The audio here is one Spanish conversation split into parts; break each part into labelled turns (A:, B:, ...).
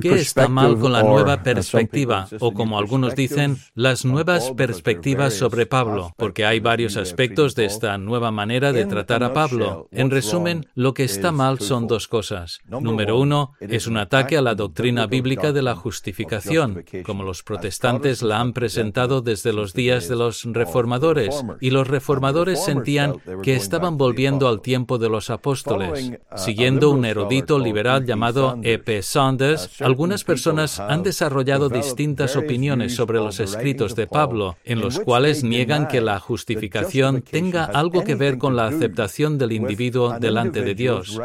A: ¿Qué está mal con la nueva perspectiva? O como algunos dicen, las nuevas perspectivas sobre Pablo, porque hay varios aspectos de esta nueva manera de tratar a Pablo. En resumen, lo que está mal son dos cosas. Número uno, es un ataque a la doctrina bíblica de la justificación, como los protestantes la han presentado desde los días de los reformadores, y los reformadores sentían que estaban volviendo al tiempo de los apóstoles, siguiendo un erudito liberal llamado E.P. Saunders, algunas personas han desarrollado distintas opiniones sobre los escritos de Pablo, en los cuales niegan que la justificación tenga algo que ver con la aceptación del individuo delante de Dios.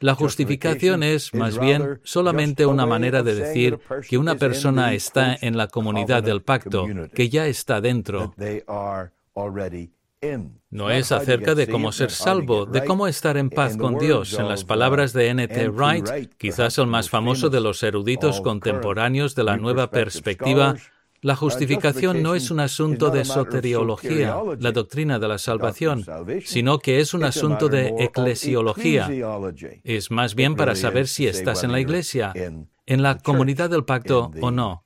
A: La justificación es, más bien, solamente una manera de decir que una persona está en la comunidad del pacto, que ya está dentro. No es acerca de cómo ser salvo, de cómo estar en paz con Dios. En las palabras de N.T. Wright, quizás el más famoso de los eruditos contemporáneos de la nueva perspectiva, la justificación no es un asunto de soteriología, la doctrina de la salvación, sino que es un asunto de eclesiología. Es más bien para saber si estás en la iglesia, en la comunidad del pacto o no.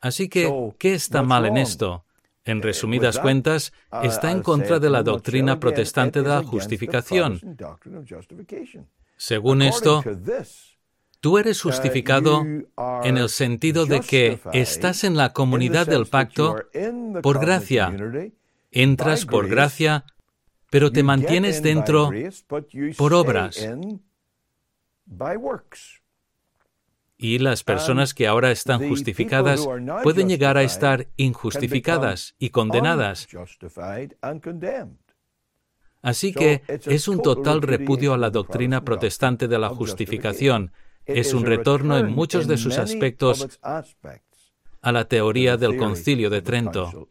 A: Así que, ¿qué está mal en esto? En resumidas cuentas, está en contra de la doctrina protestante de la justificación. Según esto, tú eres justificado en el sentido de que estás en la comunidad del pacto por gracia. Entras por gracia, pero te mantienes dentro por obras. Y las personas que ahora están justificadas pueden llegar a estar injustificadas y condenadas. Así que es un total repudio a la doctrina protestante de la justificación. Es un retorno en muchos de sus aspectos a la teoría del concilio de Trento.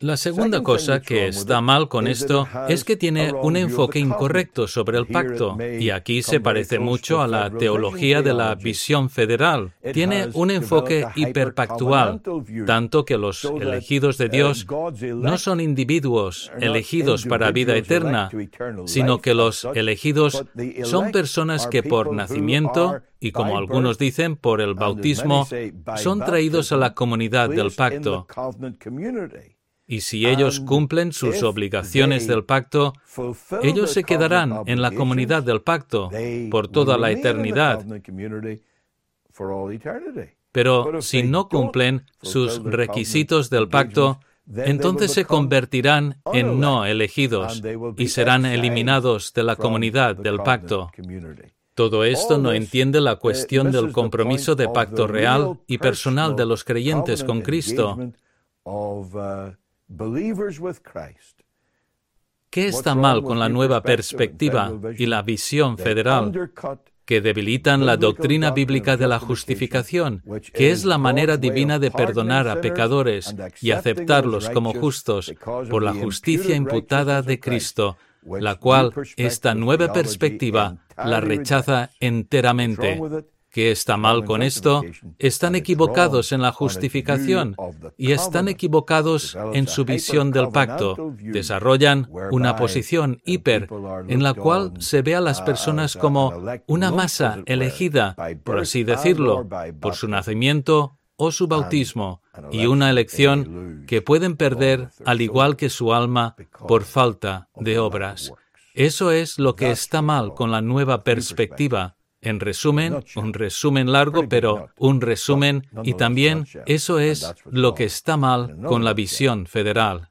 A: La segunda cosa que está mal con esto es que tiene un enfoque incorrecto sobre el pacto, y aquí se parece mucho a la teología de la visión federal. Tiene un enfoque hiperpactual, tanto que los elegidos de Dios no son individuos elegidos para vida eterna, sino que los elegidos son personas que por nacimiento y como algunos dicen, por el bautismo, son traídos a la comunidad del pacto. Y si ellos cumplen sus obligaciones del pacto, ellos se quedarán en la comunidad del pacto por toda la eternidad. Pero si no cumplen sus requisitos del pacto, entonces se convertirán en no elegidos y serán eliminados de la comunidad del pacto. Todo esto no entiende la cuestión del compromiso de pacto real y personal de los creyentes con Cristo. ¿Qué está mal con la nueva perspectiva y la visión federal que debilitan la doctrina bíblica de la justificación, que es la manera divina de perdonar a pecadores y aceptarlos como justos por la justicia imputada de Cristo, la cual esta nueva perspectiva la rechaza enteramente? ¿Qué está mal con esto? Están equivocados en la justificación y están equivocados en su visión del pacto. Desarrollan una posición hiper en la cual se ve a las personas como una masa elegida, por así decirlo, por su nacimiento o su bautismo, y una elección que pueden perder al igual que su alma por falta de obras. Eso es lo que está mal con la nueva perspectiva en resumen, un resumen largo, pero un resumen y también eso es lo que está mal con la visión federal.